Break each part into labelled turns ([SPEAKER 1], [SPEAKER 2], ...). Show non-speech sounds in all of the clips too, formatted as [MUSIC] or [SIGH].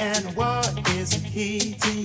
[SPEAKER 1] and what is he to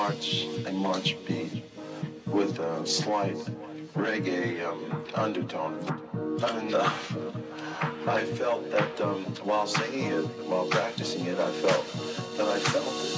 [SPEAKER 1] march, a march beat with a slight reggae um, undertone. And
[SPEAKER 2] uh, I felt that um, while singing it, while practicing it, I
[SPEAKER 3] felt that I felt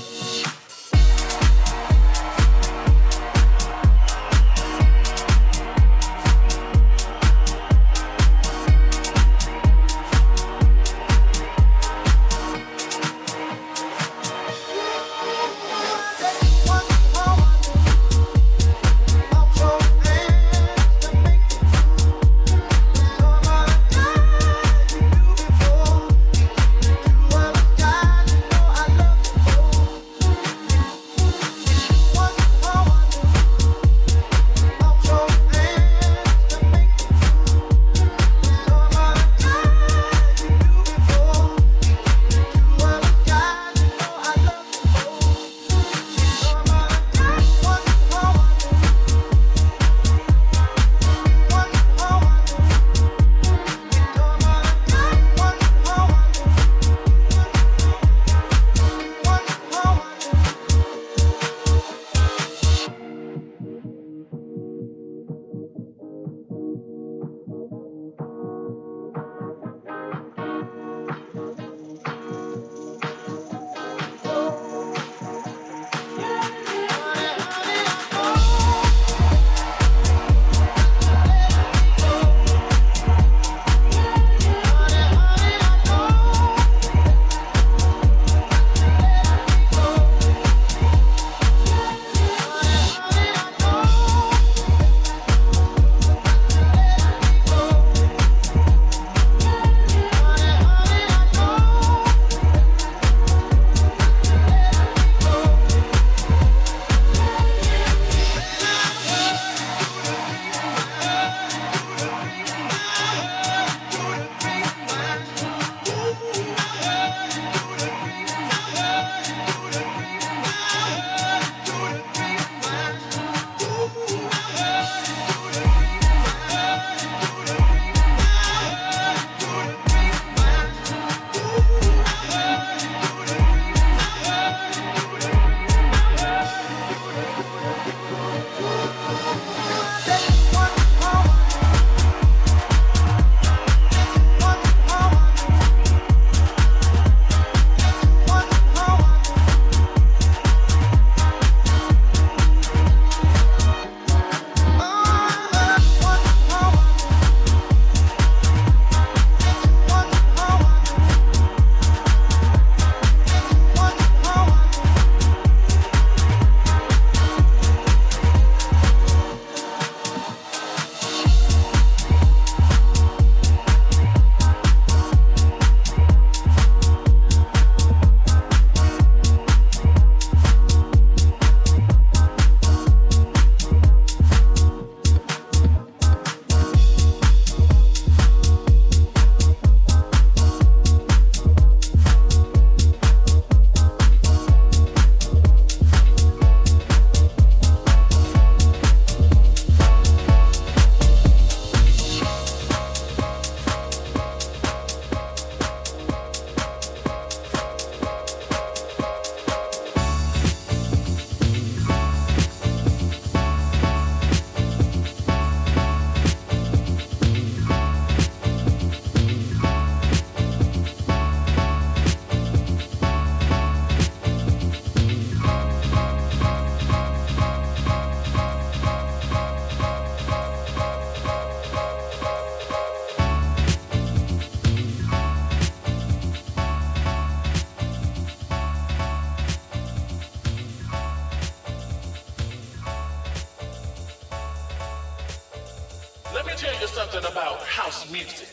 [SPEAKER 3] house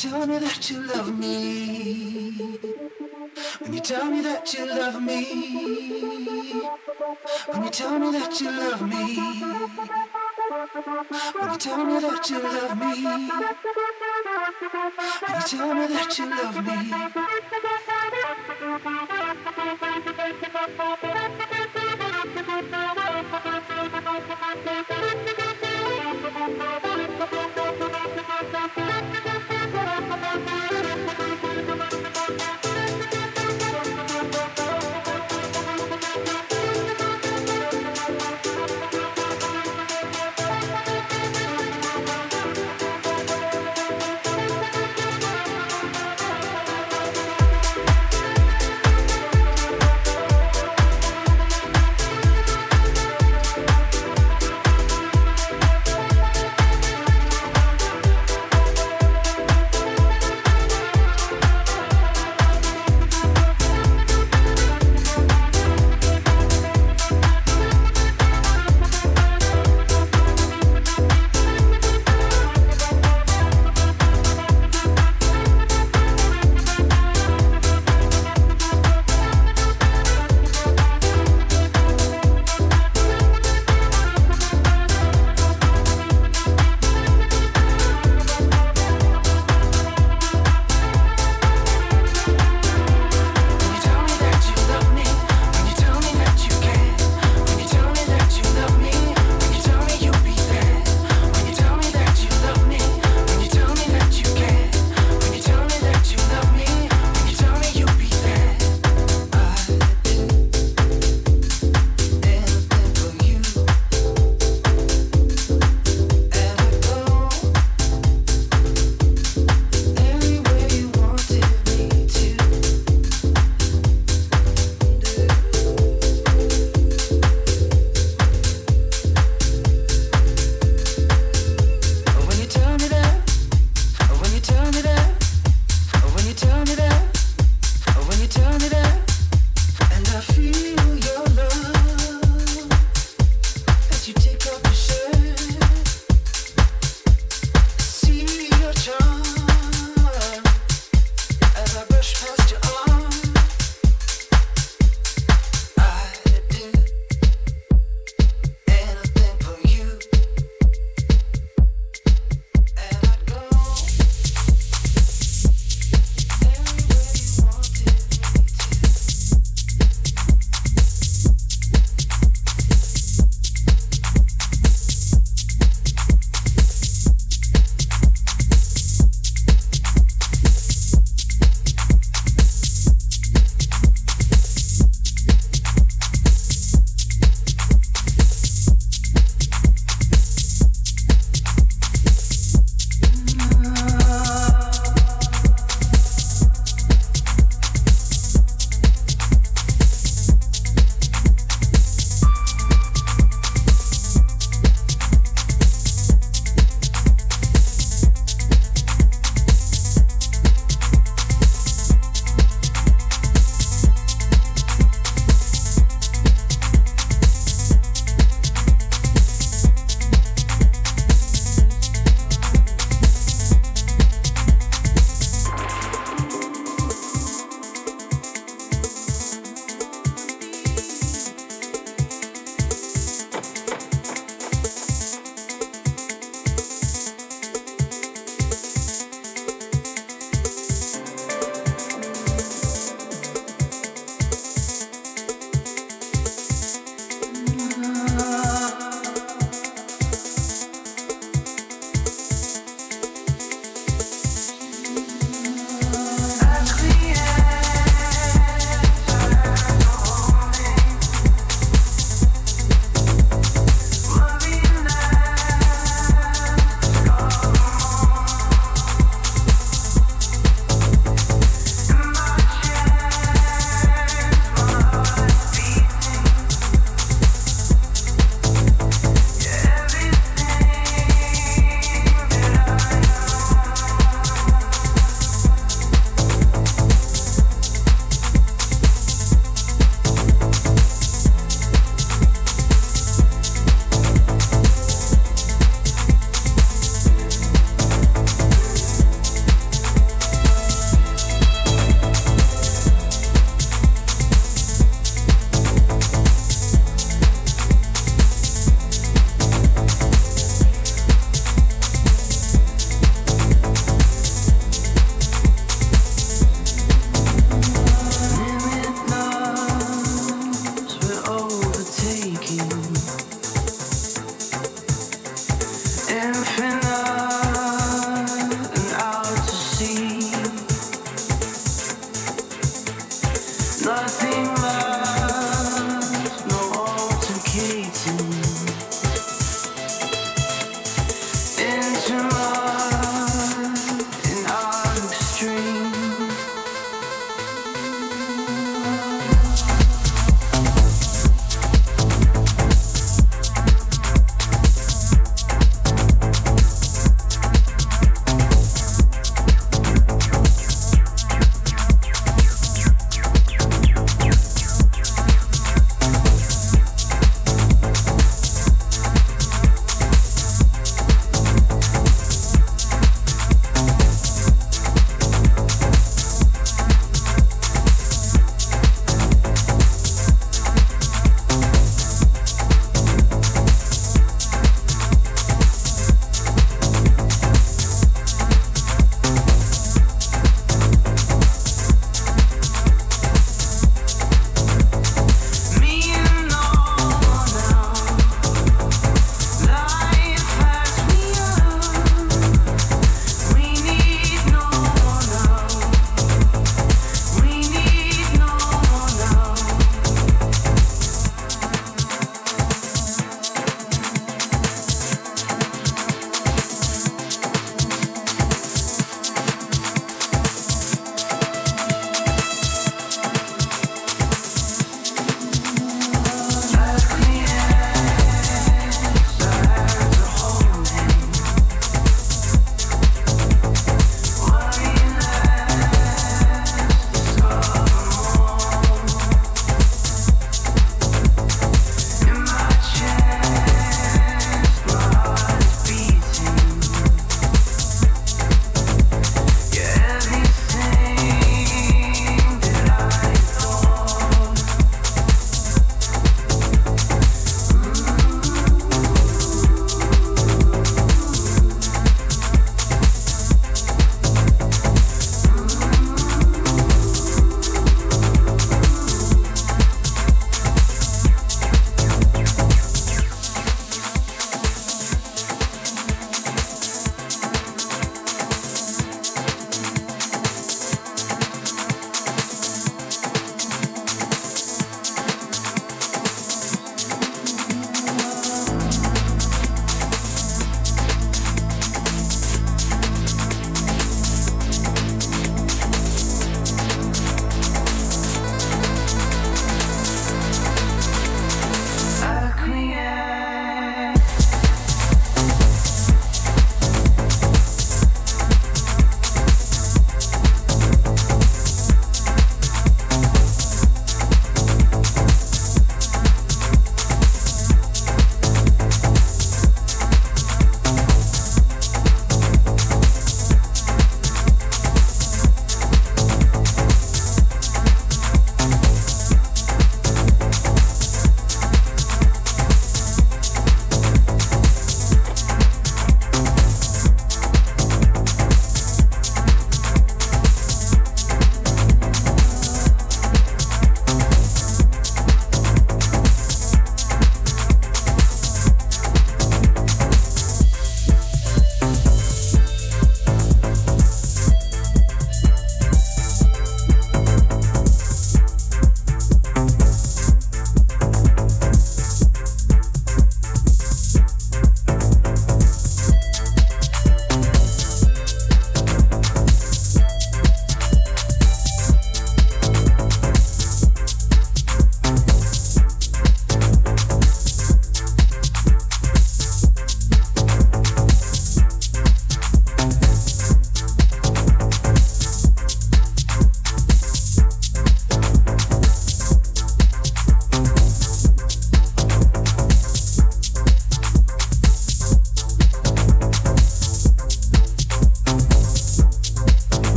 [SPEAKER 1] tell me that you love me. When you tell me that you love me. When you tell me that you love me. When you tell me that you love me. When you tell me that you love me. [LAUGHS] Thank you.